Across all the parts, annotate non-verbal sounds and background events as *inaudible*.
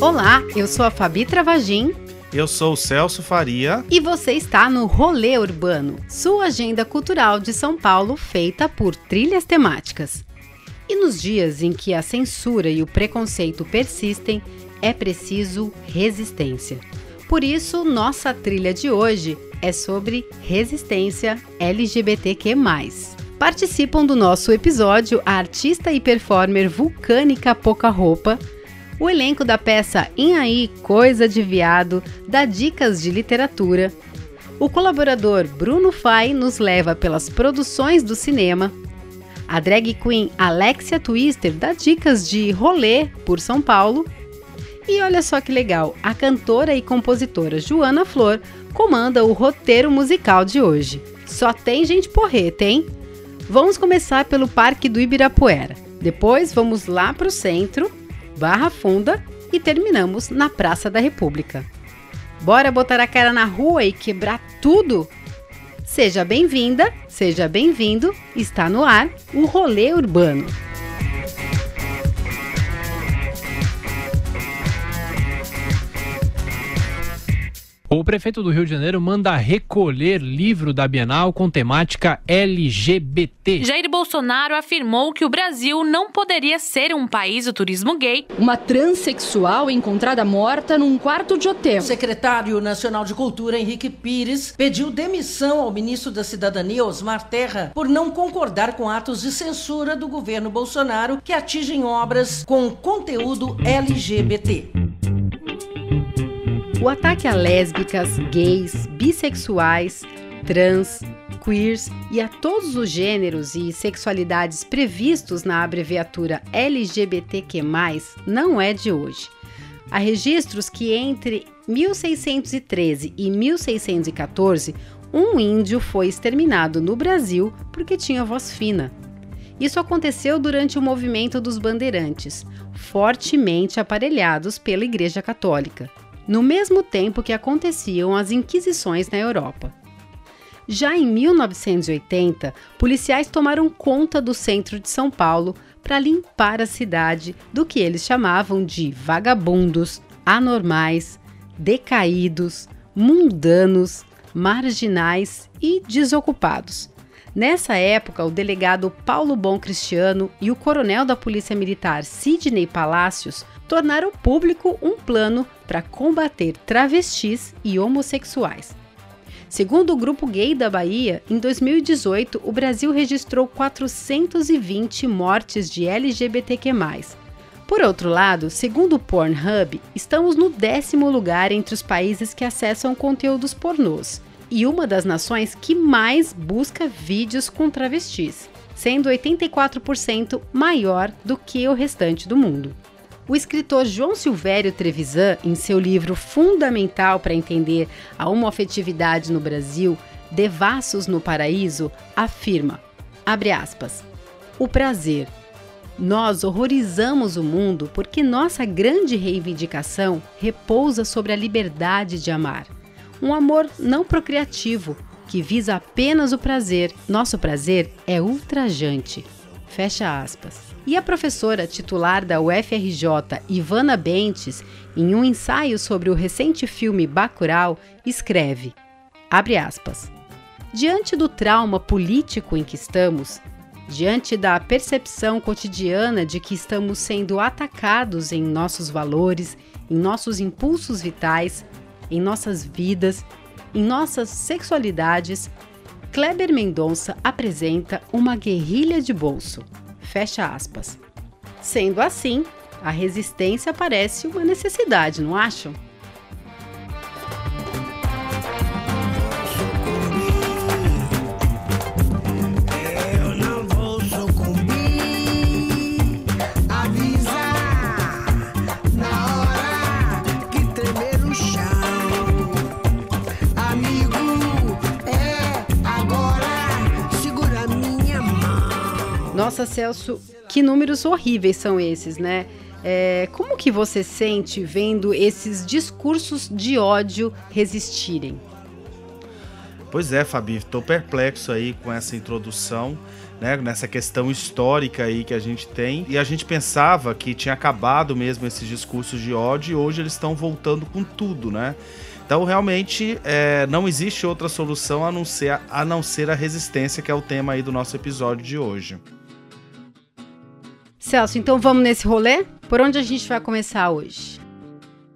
Olá, eu sou a Fabi Travagin. Eu sou o Celso Faria. E você está no Rolê Urbano, sua agenda cultural de São Paulo feita por trilhas temáticas. E nos dias em que a censura e o preconceito persistem, é preciso resistência. Por isso, nossa trilha de hoje é sobre resistência LGBTQ. Participam do nosso episódio a artista e performer vulcânica Pouca Roupa, o elenco da peça Em Aí, Coisa de Viado, dá dicas de literatura. O colaborador Bruno Fai nos leva pelas produções do cinema. A drag queen Alexia Twister dá dicas de rolê por São Paulo. E olha só que legal, a cantora e compositora Joana Flor comanda o roteiro musical de hoje. Só tem gente porreta, hein? Vamos começar pelo Parque do Ibirapuera. Depois vamos lá para o centro Barra Funda e terminamos na Praça da República. Bora botar a cara na rua e quebrar tudo? Seja bem-vinda, seja bem-vindo, está no ar o Rolê Urbano. O prefeito do Rio de Janeiro manda recolher livro da Bienal com temática LGBT. Jair Bolsonaro afirmou que o Brasil não poderia ser um país do turismo gay. Uma transexual encontrada morta num quarto de hotel. O secretário nacional de Cultura, Henrique Pires, pediu demissão ao ministro da Cidadania, Osmar Terra, por não concordar com atos de censura do governo Bolsonaro que atingem obras com conteúdo LGBT. O ataque a lésbicas, gays, bissexuais, trans, queers e a todos os gêneros e sexualidades previstos na abreviatura LGBTQ+, não é de hoje. Há registros que entre 1613 e 1614, um índio foi exterminado no Brasil porque tinha voz fina. Isso aconteceu durante o movimento dos bandeirantes, fortemente aparelhados pela Igreja Católica no mesmo tempo que aconteciam as inquisições na Europa. Já em 1980, policiais tomaram conta do centro de São Paulo para limpar a cidade do que eles chamavam de vagabundos, anormais, decaídos, mundanos, marginais e desocupados. Nessa época, o delegado Paulo Bom Cristiano e o coronel da Polícia Militar Sidney Palácios tornaram público um plano para combater travestis e homossexuais. Segundo o Grupo Gay da Bahia, em 2018 o Brasil registrou 420 mortes de LGBTQ. Por outro lado, segundo o Pornhub, estamos no décimo lugar entre os países que acessam conteúdos pornôs e uma das nações que mais busca vídeos com travestis, sendo 84% maior do que o restante do mundo. O escritor João Silvério Trevisan, em seu livro fundamental para entender a homoafetividade no Brasil, Devassos no Paraíso, afirma, abre aspas, o prazer. Nós horrorizamos o mundo porque nossa grande reivindicação repousa sobre a liberdade de amar. Um amor não procriativo, que visa apenas o prazer. Nosso prazer é ultrajante. Fecha aspas. E a professora titular da UFRJ, Ivana Bentes, em um ensaio sobre o recente filme Bacurau, escreve, aspas, Diante do trauma político em que estamos, diante da percepção cotidiana de que estamos sendo atacados em nossos valores, em nossos impulsos vitais, em nossas vidas, em nossas sexualidades, Kleber Mendonça apresenta uma guerrilha de bolso. Fecha aspas. Sendo assim, a resistência parece uma necessidade, não acham? Nossa, Celso, que números horríveis são esses, né? É, como que você sente vendo esses discursos de ódio resistirem? Pois é, Fabi, estou perplexo aí com essa introdução. Né, nessa questão histórica aí que a gente tem. E a gente pensava que tinha acabado mesmo esses discursos de ódio e hoje eles estão voltando com tudo, né? Então, realmente, é, não existe outra solução a não, ser, a não ser a resistência, que é o tema aí do nosso episódio de hoje. Celso, então vamos nesse rolê? Por onde a gente vai começar hoje?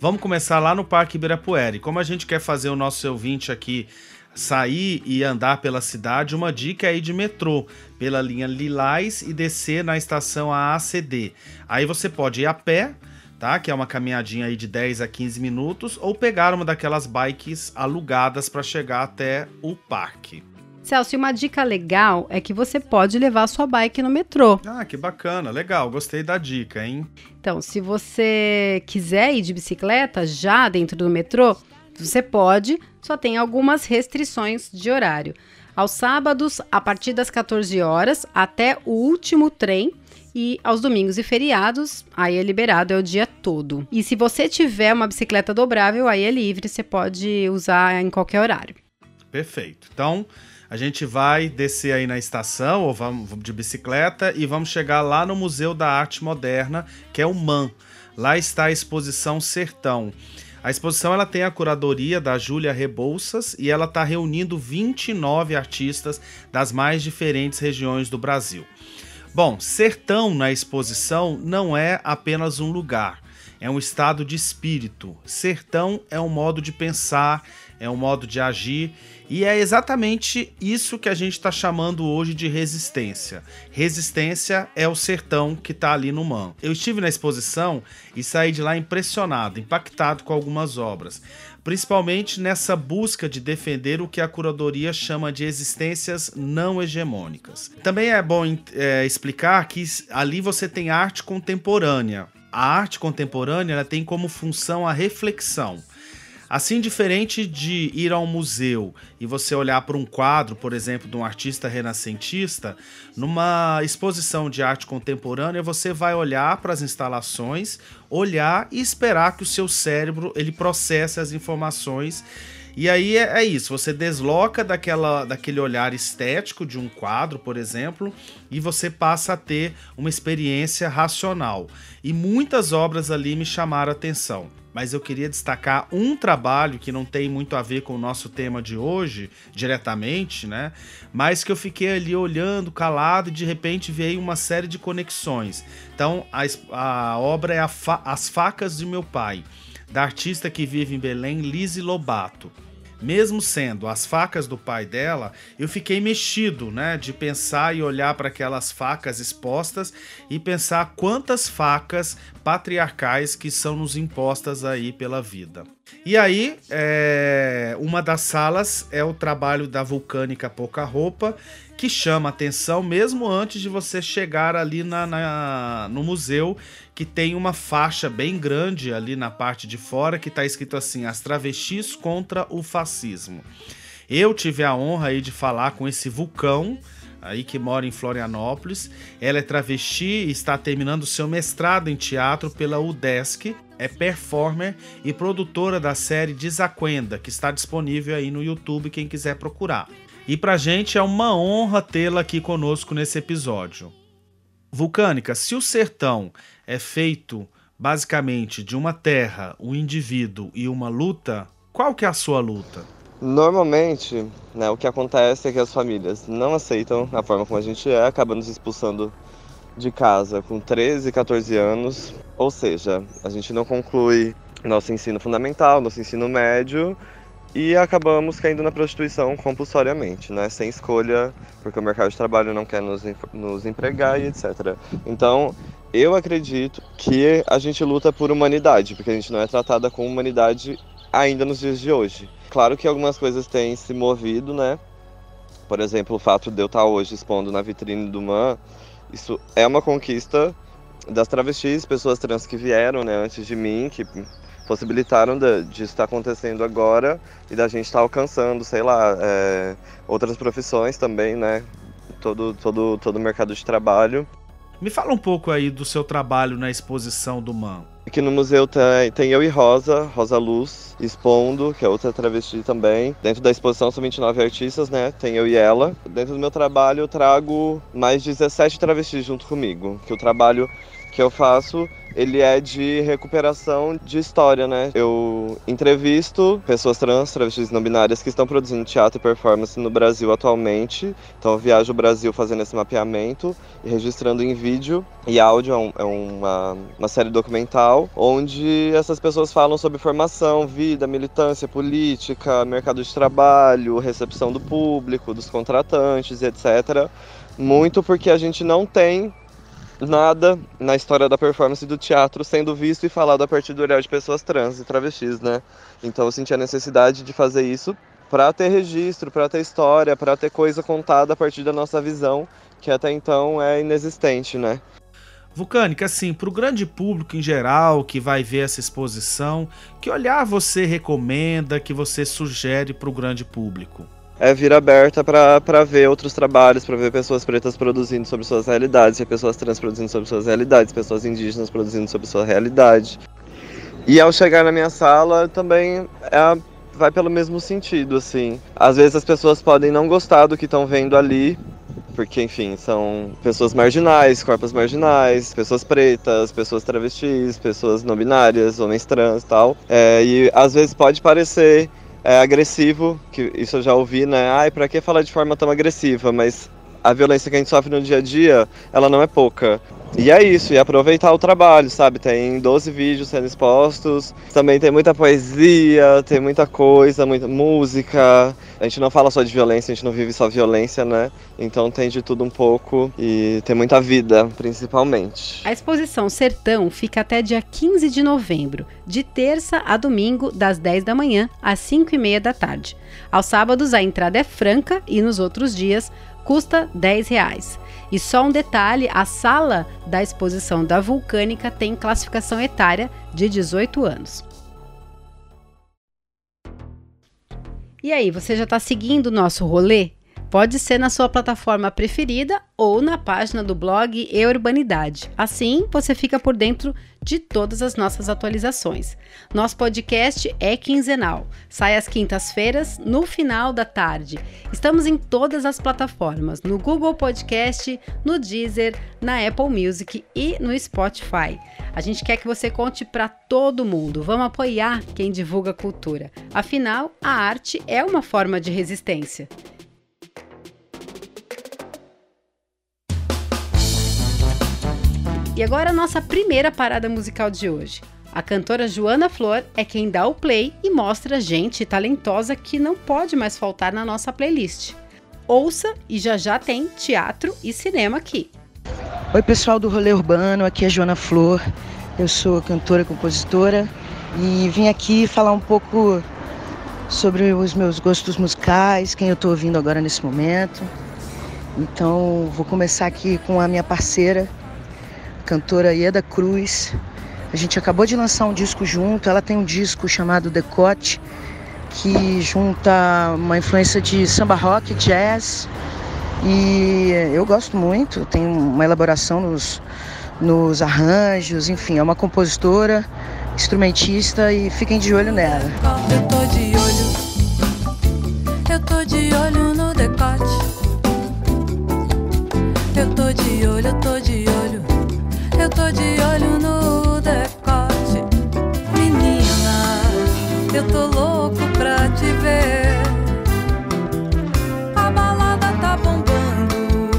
Vamos começar lá no Parque Ibirapuera. E como a gente quer fazer o nosso ouvinte aqui sair e andar pela cidade, uma dica é de metrô pela linha Lilás e descer na estação AACD. Aí você pode ir a pé, tá? Que é uma caminhadinha aí de 10 a 15 minutos, ou pegar uma daquelas bikes alugadas para chegar até o parque. Celso, uma dica legal é que você pode levar sua bike no metrô. Ah, que bacana, legal, gostei da dica, hein? Então, se você quiser ir de bicicleta já dentro do metrô, você pode, só tem algumas restrições de horário. Aos sábados, a partir das 14 horas até o último trem, e aos domingos e feriados, aí é liberado, é o dia todo. E se você tiver uma bicicleta dobrável, aí é livre, você pode usar em qualquer horário. Perfeito. Então, a gente vai descer aí na estação, ou vamos de bicicleta, e vamos chegar lá no Museu da Arte Moderna, que é o MAN. Lá está a exposição Sertão. A exposição ela tem a curadoria da Júlia Rebouças e ela está reunindo 29 artistas das mais diferentes regiões do Brasil. Bom, sertão na exposição não é apenas um lugar, é um estado de espírito. Sertão é um modo de pensar, é um modo de agir e é exatamente isso que a gente está chamando hoje de resistência. Resistência é o sertão que está ali no Man. Eu estive na exposição e saí de lá impressionado, impactado com algumas obras principalmente nessa busca de defender o que a curadoria chama de existências não hegemônicas. Também é bom é, explicar que ali você tem arte contemporânea. A arte contemporânea tem como função a reflexão. Assim, diferente de ir a um museu e você olhar para um quadro, por exemplo, de um artista renascentista, numa exposição de arte contemporânea, você vai olhar para as instalações, olhar e esperar que o seu cérebro ele processe as informações e aí é, é, isso, você desloca daquela, daquele olhar estético de um quadro, por exemplo, e você passa a ter uma experiência racional. E muitas obras ali me chamaram a atenção. Mas eu queria destacar um trabalho que não tem muito a ver com o nosso tema de hoje, diretamente, né? Mas que eu fiquei ali olhando, calado, e de repente veio uma série de conexões. Então, a, a obra é fa As Facas de Meu Pai da artista que vive em Belém, Lise Lobato. Mesmo sendo as facas do pai dela, eu fiquei mexido, né, de pensar e olhar para aquelas facas expostas e pensar quantas facas patriarcais que são nos impostas aí pela vida. E aí, é, uma das salas é o trabalho da vulcânica Pouca Roupa, que chama atenção mesmo antes de você chegar ali na, na, no museu, que tem uma faixa bem grande ali na parte de fora que está escrito assim: As travestis contra o fascismo. Eu tive a honra aí de falar com esse vulcão aí que mora em Florianópolis. Ela é travesti e está terminando seu mestrado em teatro pela UDESC. É performer e produtora da série Desaquenda, que está disponível aí no YouTube quem quiser procurar. E pra gente é uma honra tê-la aqui conosco nesse episódio. Vulcânica, se o sertão é feito basicamente de uma terra, um indivíduo e uma luta, qual que é a sua luta? Normalmente, né, o que acontece é que as famílias não aceitam a forma como a gente é, acabam nos expulsando de casa com 13, 14 anos, ou seja, a gente não conclui nosso ensino fundamental, nosso ensino médio e acabamos caindo na prostituição compulsoriamente, né? Sem escolha, porque o mercado de trabalho não quer nos, nos empregar e etc. Então, eu acredito que a gente luta por humanidade, porque a gente não é tratada com humanidade ainda nos dias de hoje. Claro que algumas coisas têm se movido, né? Por exemplo, o fato de eu estar hoje expondo na vitrine do MAN, isso é uma conquista das travestis, pessoas trans que vieram né, antes de mim, que possibilitaram de, de estar acontecendo agora e da gente estar alcançando, sei lá, é, outras profissões também, né? Todo, todo, todo o mercado de trabalho. Me fala um pouco aí do seu trabalho na exposição do MAN. Aqui no museu tem, tem eu e Rosa, Rosa Luz, expondo, que é outra travesti também. Dentro da exposição são 29 artistas, né? Tem eu e ela. Dentro do meu trabalho eu trago mais 17 travestis junto comigo, que o trabalho que eu faço ele é de recuperação de história, né? Eu entrevisto pessoas trans, travestis não binárias que estão produzindo teatro e performance no Brasil atualmente. Então eu viajo o Brasil fazendo esse mapeamento e registrando em vídeo e áudio. É, um, é uma, uma série documental onde essas pessoas falam sobre formação, vida, militância política, mercado de trabalho, recepção do público, dos contratantes, etc. Muito porque a gente não tem nada na história da performance do teatro sendo visto e falado a partir do olhar de pessoas trans e travestis, né? Então eu senti a necessidade de fazer isso para ter registro, para ter história, para ter coisa contada a partir da nossa visão, que até então é inexistente, né? Vulcânica, assim, para o grande público em geral que vai ver essa exposição, que olhar você recomenda, que você sugere para o grande público? É vir aberta para ver outros trabalhos, para ver pessoas pretas produzindo sobre suas realidades, pessoas trans produzindo sobre suas realidades, pessoas indígenas produzindo sobre sua realidade. E ao chegar na minha sala também é, vai pelo mesmo sentido, assim. Às vezes as pessoas podem não gostar do que estão vendo ali, porque, enfim, são pessoas marginais, corpos marginais, pessoas pretas, pessoas travestis, pessoas não binárias, homens trans tal. É, e às vezes pode parecer é, agressivo, que isso eu já ouvi, né? Ai, pra que falar de forma tão agressiva? Mas a violência que a gente sofre no dia a dia, ela não é pouca. E é isso, e aproveitar o trabalho, sabe? Tem 12 vídeos sendo expostos, também tem muita poesia, tem muita coisa, muita música. A gente não fala só de violência, a gente não vive só violência, né? Então tem de tudo um pouco e tem muita vida, principalmente. A exposição Sertão fica até dia 15 de novembro, de terça a domingo, das 10 da manhã às 5 e meia da tarde. Aos sábados a entrada é franca e nos outros dias custa 10 reais. E só um detalhe: a sala da exposição da Vulcânica tem classificação etária de 18 anos. E aí, você já está seguindo o nosso rolê? Pode ser na sua plataforma preferida ou na página do blog E Urbanidade. Assim, você fica por dentro de todas as nossas atualizações. Nosso podcast é quinzenal, sai às quintas-feiras, no final da tarde. Estamos em todas as plataformas, no Google Podcast, no Deezer, na Apple Music e no Spotify. A gente quer que você conte para todo mundo. Vamos apoiar quem divulga cultura. Afinal, a arte é uma forma de resistência. E agora a nossa primeira parada musical de hoje. A cantora Joana Flor é quem dá o play e mostra gente talentosa que não pode mais faltar na nossa playlist. Ouça e já já tem teatro e cinema aqui. Oi pessoal do Rolê Urbano, aqui é Joana Flor. Eu sou cantora e compositora e vim aqui falar um pouco sobre os meus gostos musicais, quem eu estou ouvindo agora nesse momento. Então vou começar aqui com a minha parceira, cantora Ieda Cruz. A gente acabou de lançar um disco junto. Ela tem um disco chamado Decote, que junta uma influência de samba rock, jazz. E eu gosto muito, tem uma elaboração nos, nos arranjos, enfim, é uma compositora, instrumentista e fiquem de olho nela. Eu tô de olho, eu tô de olho no decote. Eu tô de olho, eu tô eu tô louco pra te ver. A balada tá bombando,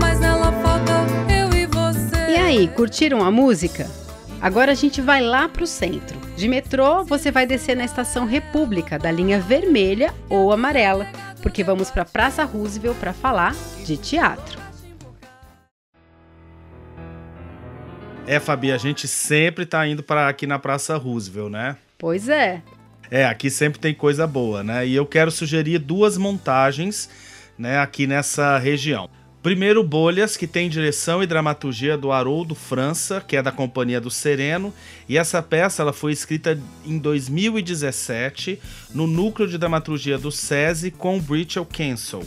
mas nela falta eu e você. E aí, curtiram a música? Agora a gente vai lá pro centro. De metrô, você vai descer na estação República, da linha vermelha ou amarela, porque vamos para Praça Roosevelt para falar de teatro. É, Fabi, a gente sempre tá indo para aqui na Praça Roosevelt, né? Pois é. É, aqui sempre tem coisa boa, né? E eu quero sugerir duas montagens, né, aqui nessa região. Primeiro, Bolhas, que tem direção e dramaturgia do Haroldo França, que é da Companhia do Sereno, e essa peça ela foi escrita em 2017 no núcleo de dramaturgia do SESI com Britchell Cancel.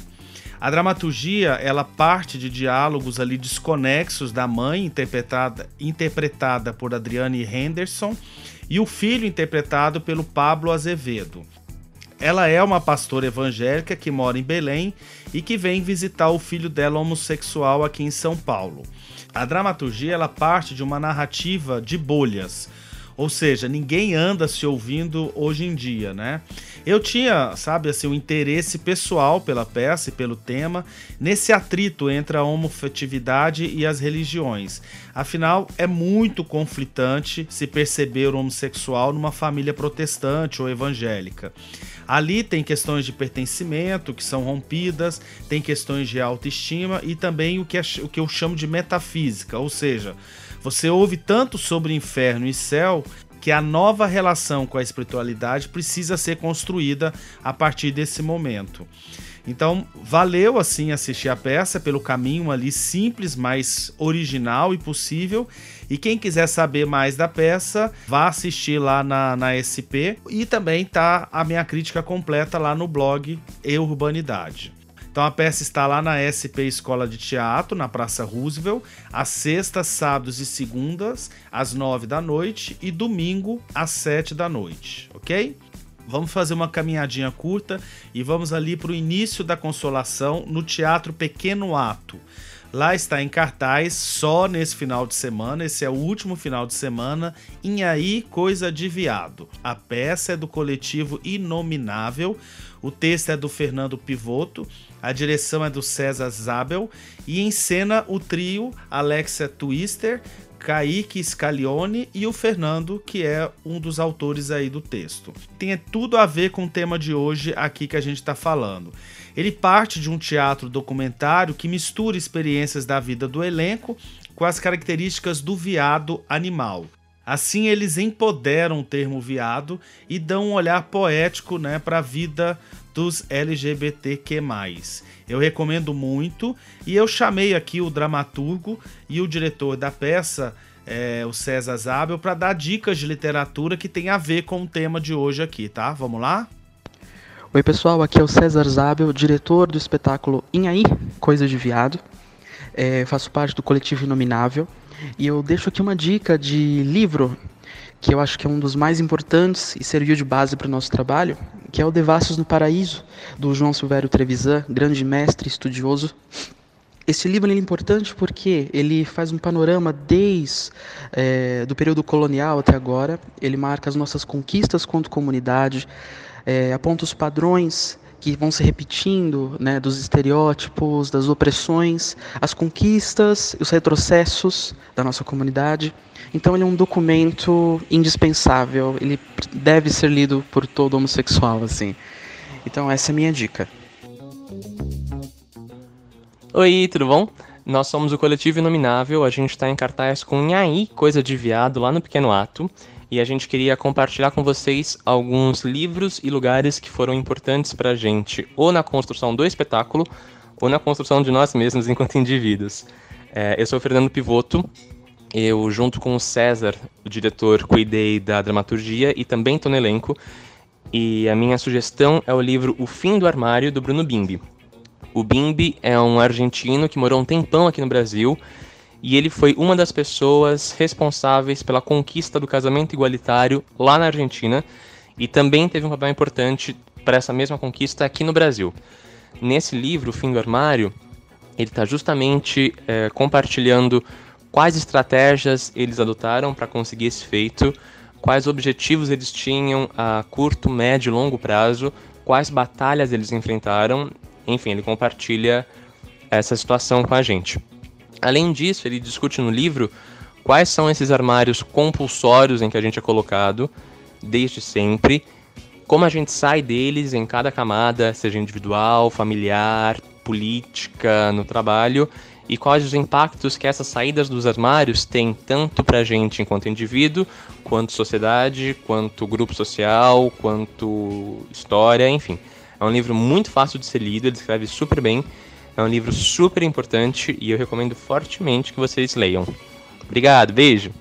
A dramaturgia, ela parte de diálogos ali desconexos da mãe, interpretada, interpretada por Adriane Henderson, e o filho interpretado pelo Pablo Azevedo. Ela é uma pastora evangélica que mora em Belém e que vem visitar o filho dela homossexual aqui em São Paulo. A dramaturgia ela parte de uma narrativa de bolhas, ou seja, ninguém anda se ouvindo hoje em dia, né? Eu tinha, sabe, assim, um interesse pessoal pela peça e pelo tema, nesse atrito entre a homofetividade e as religiões. Afinal, é muito conflitante se perceber o homossexual numa família protestante ou evangélica. Ali tem questões de pertencimento que são rompidas, tem questões de autoestima e também o que, é, o que eu chamo de metafísica, ou seja, você ouve tanto sobre inferno e céu que a nova relação com a espiritualidade precisa ser construída a partir desse momento. Então, valeu assim assistir a peça pelo caminho ali simples, mais original e possível. E quem quiser saber mais da peça, vá assistir lá na, na SP. E também tá a minha crítica completa lá no blog E Urbanidade. Então a peça está lá na SP Escola de Teatro, na Praça Roosevelt, às sextas, sábados e segundas, às nove da noite e domingo, às sete da noite, ok? Vamos fazer uma caminhadinha curta e vamos ali para o início da Consolação no Teatro Pequeno Ato. Lá está em cartaz só nesse final de semana, esse é o último final de semana, em Aí Coisa de Viado. A peça é do coletivo Inominável, o texto é do Fernando Pivoto, a direção é do César Zabel e em cena o trio Alexia Twister, Kaique Scalione e o Fernando, que é um dos autores aí do texto. Tem tudo a ver com o tema de hoje aqui que a gente está falando. Ele parte de um teatro documentário que mistura experiências da vida do elenco com as características do viado animal. Assim, eles empoderam o termo viado e dão um olhar poético né, para a vida dos LGBTQ+. Eu recomendo muito e eu chamei aqui o dramaturgo e o diretor da peça, é, o César Zabel, para dar dicas de literatura que tem a ver com o tema de hoje aqui, tá? Vamos lá? Oi pessoal, aqui é o César Zabel, diretor do espetáculo Inhaí, Coisa de Viado. É, faço parte do coletivo Inominável e eu deixo aqui uma dica de livro que eu acho que é um dos mais importantes e serviu de base para o nosso trabalho, que é o Devassos no Paraíso, do João Silvério Trevisan, grande mestre estudioso. Esse livro é importante porque ele faz um panorama desde é, do período colonial até agora. Ele marca as nossas conquistas quanto comunidade, é, aponta os padrões que vão se repetindo, né, dos estereótipos, das opressões, as conquistas, os retrocessos da nossa comunidade. Então ele é um documento indispensável, ele deve ser lido por todo homossexual, assim. Então essa é a minha dica. Oi, tudo bom? Nós somos o Coletivo Inominável, a gente está em cartaz com Nhaí, Coisa de Viado, lá no Pequeno Ato e a gente queria compartilhar com vocês alguns livros e lugares que foram importantes para a gente, ou na construção do espetáculo, ou na construção de nós mesmos *laughs* enquanto indivíduos. É, eu sou o Fernando Pivoto, eu, junto com o César, o diretor, cuidei da dramaturgia e também estou no elenco, e a minha sugestão é o livro O Fim do Armário, do Bruno Bimbi. O Bimbi é um argentino que morou um tempão aqui no Brasil e ele foi uma das pessoas responsáveis pela conquista do casamento igualitário lá na Argentina e também teve um papel importante para essa mesma conquista aqui no Brasil. Nesse livro, O Fim do Armário, ele está justamente é, compartilhando quais estratégias eles adotaram para conseguir esse feito, quais objetivos eles tinham a curto, médio e longo prazo, quais batalhas eles enfrentaram. Enfim, ele compartilha essa situação com a gente. Além disso, ele discute no livro quais são esses armários compulsórios em que a gente é colocado desde sempre, como a gente sai deles em cada camada, seja individual, familiar, política, no trabalho, e quais os impactos que essas saídas dos armários têm tanto para a gente enquanto indivíduo, quanto sociedade, quanto grupo social, quanto história, enfim. É um livro muito fácil de ser lido, ele escreve super bem é um livro super importante e eu recomendo fortemente que vocês leiam. Obrigado, beijo!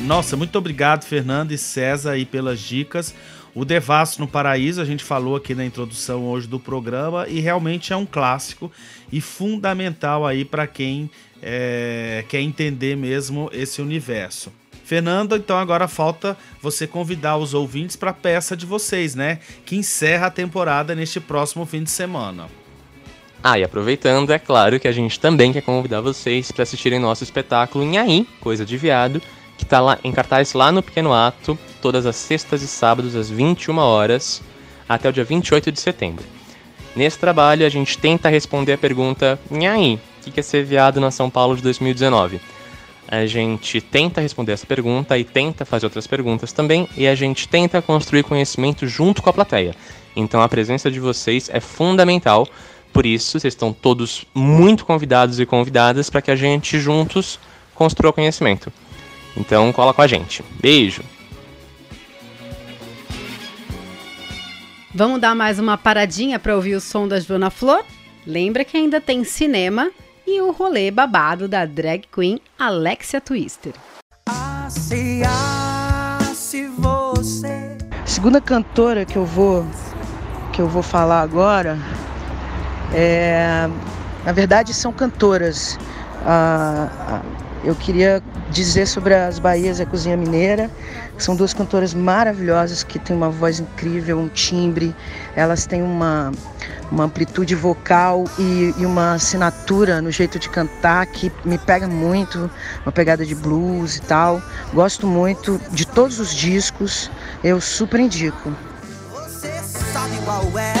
Nossa, muito obrigado, Fernando e César, aí pelas dicas. O Devasso no Paraíso, a gente falou aqui na introdução hoje do programa, e realmente é um clássico e fundamental aí para quem é, quer entender mesmo esse universo. Fernando, então agora falta você convidar os ouvintes para a peça de vocês, né? Que encerra a temporada neste próximo fim de semana. Ah, e aproveitando, é claro que a gente também quer convidar vocês para assistirem nosso espetáculo Aí, Coisa de Viado, que está lá em cartaz lá no Pequeno Ato, todas as sextas e sábados às 21 horas, até o dia 28 de setembro. Nesse trabalho, a gente tenta responder a pergunta: aí, o que é ser viado na São Paulo de 2019? A gente tenta responder essa pergunta e tenta fazer outras perguntas também, e a gente tenta construir conhecimento junto com a plateia. Então a presença de vocês é fundamental, por isso vocês estão todos muito convidados e convidadas para que a gente juntos construa conhecimento. Então cola com a gente. Beijo! Vamos dar mais uma paradinha para ouvir o som da Joana Flor? Lembra que ainda tem cinema e o rolê babado da drag queen Alexia Twister. Segunda cantora que eu vou que eu vou falar agora é, na verdade são cantoras. Ah, ah, eu queria dizer sobre as Bahias e a Cozinha Mineira. São duas cantoras maravilhosas que têm uma voz incrível, um timbre. Elas têm uma, uma amplitude vocal e, e uma assinatura no jeito de cantar que me pega muito, uma pegada de blues e tal. Gosto muito de todos os discos, eu super indico. Você sabe qual é.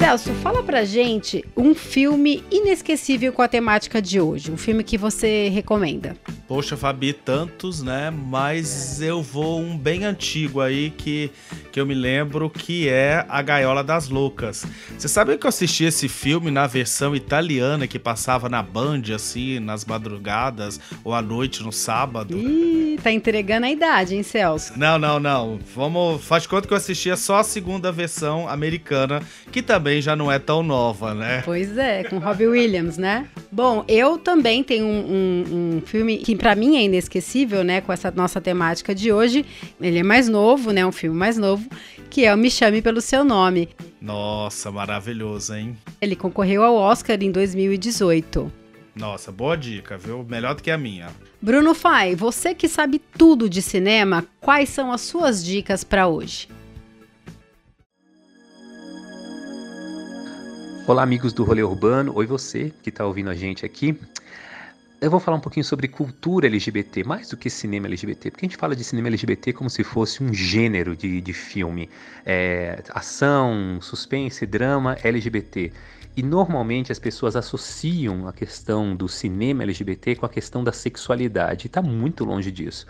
Celso, fala pra gente um filme inesquecível com a temática de hoje, um filme que você recomenda. Poxa, Fabi, tantos, né? Mas eu vou um bem antigo aí que, que eu me lembro que é A Gaiola das Loucas. Você sabe que eu assisti esse filme na versão italiana que passava na Band, assim, nas madrugadas ou à noite no sábado? Ih, tá entregando a idade, hein, Celso? Não, não, não. Vamos. Faz conta que eu assistia só a segunda versão americana, que também já não é tão nova, né? Pois é, com Robbie Williams, né? Bom, eu também tenho um, um, um filme que para mim é inesquecível, né, com essa nossa temática de hoje. Ele é mais novo, né, um filme mais novo, que é o Me Chame Pelo Seu Nome. Nossa, maravilhoso, hein? Ele concorreu ao Oscar em 2018. Nossa, boa dica, viu? Melhor do que a minha. Bruno Fai, você que sabe tudo de cinema, quais são as suas dicas para hoje? Olá, amigos do Rolê Urbano. Oi, você que está ouvindo a gente aqui. Eu vou falar um pouquinho sobre cultura LGBT, mais do que cinema LGBT, porque a gente fala de cinema LGBT como se fosse um gênero de, de filme. É, ação, suspense, drama LGBT. E normalmente as pessoas associam a questão do cinema LGBT com a questão da sexualidade. E está muito longe disso.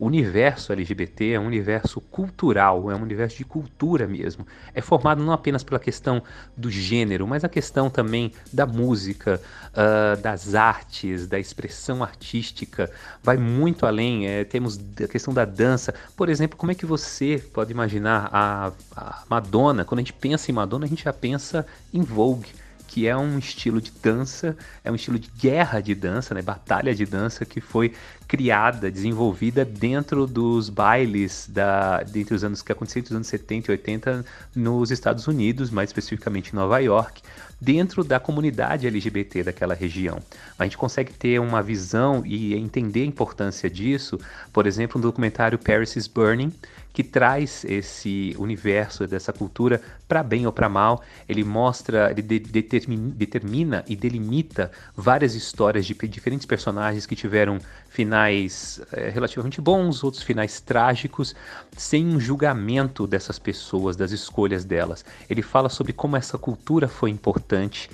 O universo LGBT é um universo cultural, é um universo de cultura mesmo. É formado não apenas pela questão do gênero, mas a questão também da música, uh, das artes, da expressão artística. Vai muito além. É, temos a questão da dança. Por exemplo, como é que você pode imaginar a, a Madonna? Quando a gente pensa em Madonna, a gente já pensa em Vogue que é um estilo de dança, é um estilo de guerra de dança, né, batalha de dança que foi criada, desenvolvida dentro dos bailes da, dentre os anos que aconteceu entre os anos 70 e 80 nos Estados Unidos, mais especificamente em Nova York, dentro da comunidade LGBT daquela região. A gente consegue ter uma visão e entender a importância disso, por exemplo, no documentário Paris is Burning, que traz esse universo dessa cultura para bem ou para mal. Ele mostra, ele de, determina, determina, e delimita várias histórias de diferentes personagens que tiveram finais é, relativamente bons, outros finais trágicos, sem um julgamento dessas pessoas, das escolhas delas. Ele fala sobre como essa cultura foi importante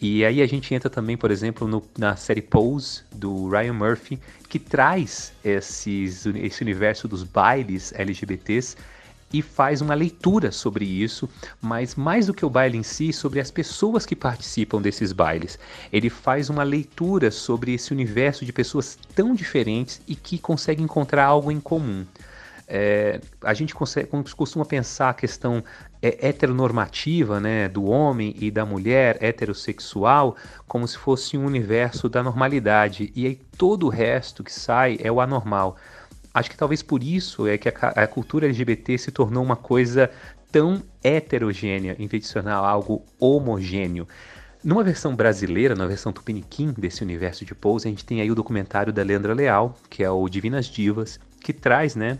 e aí a gente entra também, por exemplo, no, na série Pose, do Ryan Murphy, que traz esses, esse universo dos bailes LGBTs e faz uma leitura sobre isso, mas mais do que o baile em si, sobre as pessoas que participam desses bailes. Ele faz uma leitura sobre esse universo de pessoas tão diferentes e que conseguem encontrar algo em comum. É, a gente consegue, costuma pensar a questão é, heteronormativa né, do homem e da mulher heterossexual como se fosse um universo da normalidade, e aí todo o resto que sai é o anormal. Acho que talvez por isso é que a, a cultura LGBT se tornou uma coisa tão heterogênea, em vez de tornar algo homogêneo. Numa versão brasileira, na versão tupiniquim desse universo de Pose, a gente tem aí o documentário da Leandra Leal, que é o Divinas Divas, que traz, né,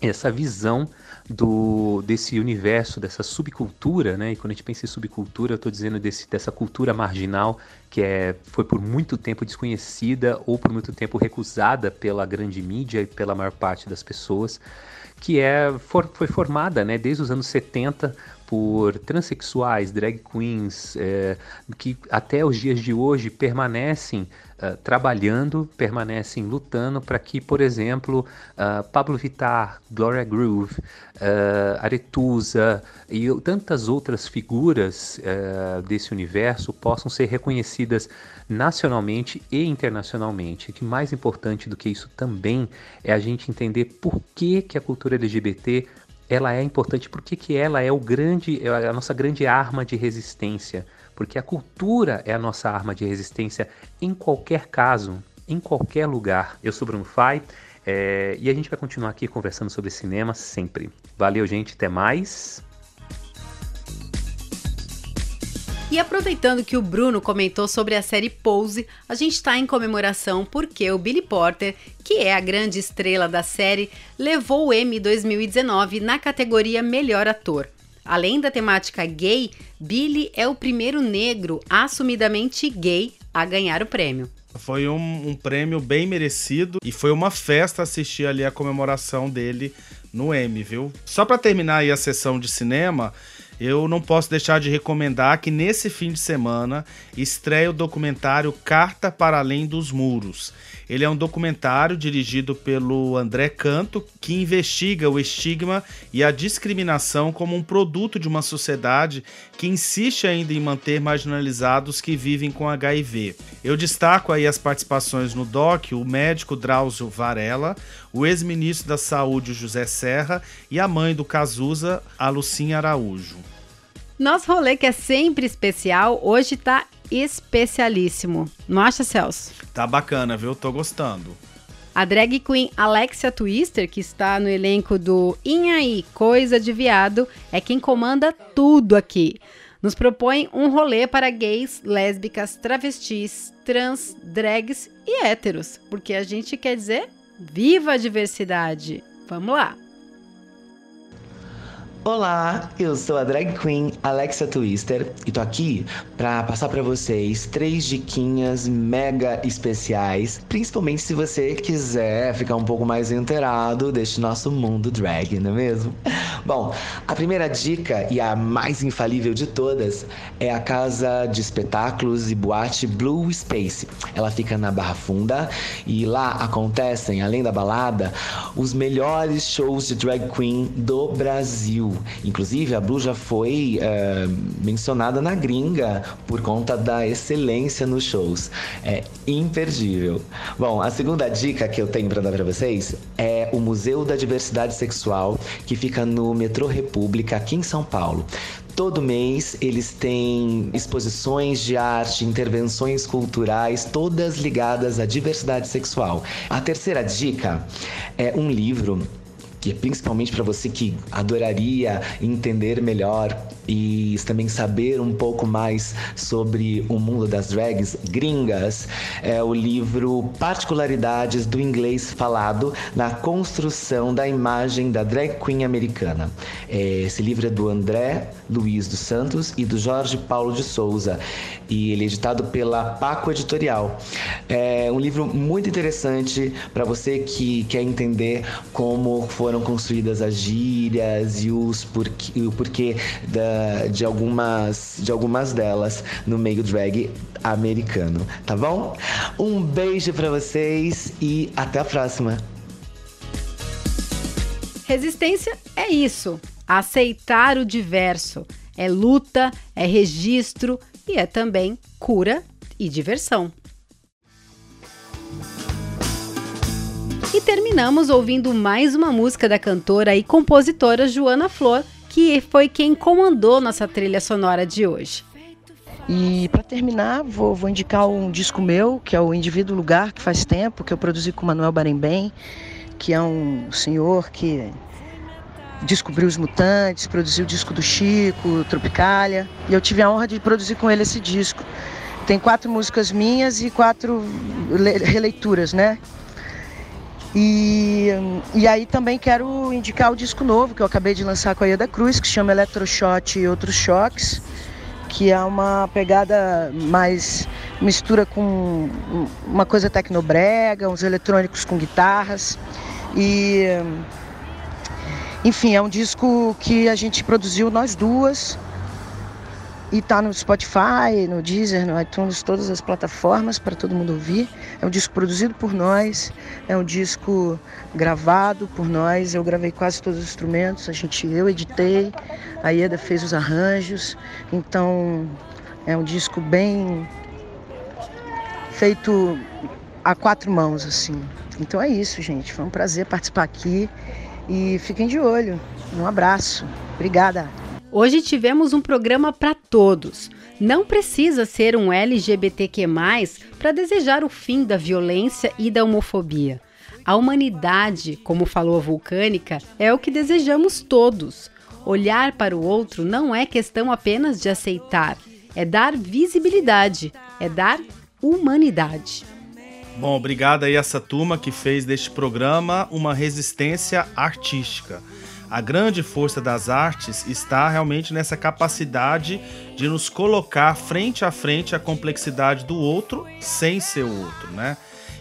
essa visão do desse universo, dessa subcultura, né? E quando a gente pensa em subcultura, eu estou dizendo desse, dessa cultura marginal que é, foi por muito tempo desconhecida ou por muito tempo recusada pela grande mídia e pela maior parte das pessoas, que é, for, foi formada né, desde os anos 70 por transexuais, drag queens, é, que até os dias de hoje permanecem uh, trabalhando, permanecem lutando para que, por exemplo, uh, Pablo Vittar, Gloria Groove, uh, Aretusa e tantas outras figuras desse universo possam ser reconhecidas nacionalmente e internacionalmente. O que mais importante do que isso também é a gente entender por que, que a cultura LGBT ela é importante porque que ela é o grande, é a nossa grande arma de resistência, porque a cultura é a nossa arma de resistência em qualquer caso, em qualquer lugar. Eu sou Bruno Fai é, e a gente vai continuar aqui conversando sobre cinema sempre. Valeu, gente, até mais. E aproveitando que o Bruno comentou sobre a série Pose, a gente está em comemoração porque o Billy Porter, que é a grande estrela da série, levou o Emmy 2019 na categoria Melhor Ator. Além da temática gay, Billy é o primeiro negro assumidamente gay a ganhar o prêmio. Foi um, um, prêmio bem merecido e foi uma festa assistir ali a comemoração dele no Emmy, viu? Só para terminar aí a sessão de cinema, eu não posso deixar de recomendar que nesse fim de semana estreia o documentário Carta para Além dos Muros. Ele é um documentário dirigido pelo André Canto que investiga o estigma e a discriminação como um produto de uma sociedade que insiste ainda em manter marginalizados que vivem com HIV. Eu destaco aí as participações no doc o médico Drauzio Varela, o ex-ministro da Saúde José Serra e a mãe do Cazuza, a Lucinha Araújo. Nosso rolê que é sempre especial, hoje tá especialíssimo. Não acha, Celso? Tá bacana, viu? Tô gostando. A drag queen Alexia Twister, que está no elenco do Inhaí Coisa de Viado, é quem comanda tudo aqui. Nos propõe um rolê para gays, lésbicas, travestis, trans, drags e héteros, porque a gente quer dizer viva a diversidade. Vamos lá! Olá, eu sou a drag queen Alexa Twister e tô aqui para passar para vocês três diquinhas mega especiais, principalmente se você quiser ficar um pouco mais inteirado deste nosso mundo drag, não é mesmo? *laughs* Bom, a primeira dica e a mais infalível de todas é a casa de espetáculos e boate Blue Space. Ela fica na Barra Funda e lá acontecem, além da balada, os melhores shows de drag queen do Brasil. Inclusive, a Blue já foi é, mencionada na gringa por conta da excelência nos shows. É imperdível. Bom, a segunda dica que eu tenho para dar para vocês é o Museu da Diversidade Sexual, que fica no Metrô República, aqui em São Paulo. Todo mês eles têm exposições de arte, intervenções culturais, todas ligadas à diversidade sexual. A terceira dica é um livro que é principalmente para você que adoraria entender melhor e também saber um pouco mais sobre o mundo das drags gringas, é o livro Particularidades do Inglês Falado na Construção da Imagem da Drag Queen Americana. É, esse livro é do André Luiz dos Santos e do Jorge Paulo de Souza e ele é editado pela Paco Editorial. É um livro muito interessante para você que quer entender como foram construídas as gírias e os porquê, o porquê da, de, algumas, de algumas delas no meio drag americano, tá bom? Um beijo para vocês e até a próxima. Resistência é isso, aceitar o diverso. É luta, é registro, e é também cura e diversão. E terminamos ouvindo mais uma música da cantora e compositora Joana Flor, que foi quem comandou nossa trilha sonora de hoje. E para terminar, vou, vou, indicar um disco meu, que é o Indivíduo Lugar, que faz tempo, que eu produzi com o Manuel Barembem, que é um senhor que descobriu os Mutantes, produziu o disco do Chico, Tropicália, e eu tive a honra de produzir com ele esse disco. Tem quatro músicas minhas e quatro releituras, né? E, e aí também quero indicar o disco novo que eu acabei de lançar com a Ieda Cruz, que chama Electroshot e Outros Choques, que é uma pegada mais mistura com uma coisa tecnobrega, uns eletrônicos com guitarras. E enfim, é um disco que a gente produziu nós duas e tá no Spotify, no Deezer, no iTunes, todas as plataformas para todo mundo ouvir. É um disco produzido por nós, é um disco gravado por nós. Eu gravei quase todos os instrumentos, a gente eu editei, a Ieda fez os arranjos. Então, é um disco bem feito a quatro mãos assim. Então é isso, gente. Foi um prazer participar aqui e fiquem de olho. Um abraço. Obrigada. Hoje tivemos um programa para todos. Não precisa ser um LGBTQ+, para desejar o fim da violência e da homofobia. A humanidade, como falou a Vulcânica, é o que desejamos todos. Olhar para o outro não é questão apenas de aceitar, é dar visibilidade, é dar humanidade. Bom, obrigado aí essa turma que fez deste programa uma resistência artística. A grande força das artes está realmente nessa capacidade de nos colocar frente a frente à complexidade do outro sem ser o outro, né?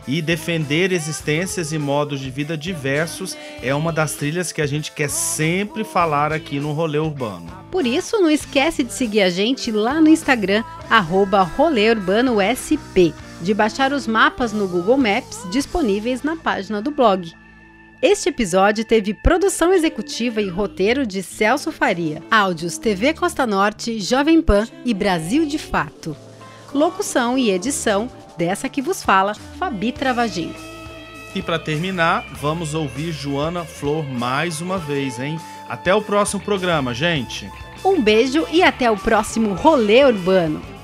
E defender existências e modos de vida diversos é uma das trilhas que a gente quer sempre falar aqui no Rolê Urbano. Por isso, não esquece de seguir a gente lá no Instagram, arroba de baixar os mapas no Google Maps disponíveis na página do blog. Este episódio teve produção executiva e roteiro de Celso Faria, áudios TV Costa Norte, Jovem Pan e Brasil de Fato. Locução e edição dessa que vos fala, Fabi Travagin. E para terminar, vamos ouvir Joana Flor mais uma vez, hein? Até o próximo programa, gente. Um beijo e até o próximo Rolê Urbano.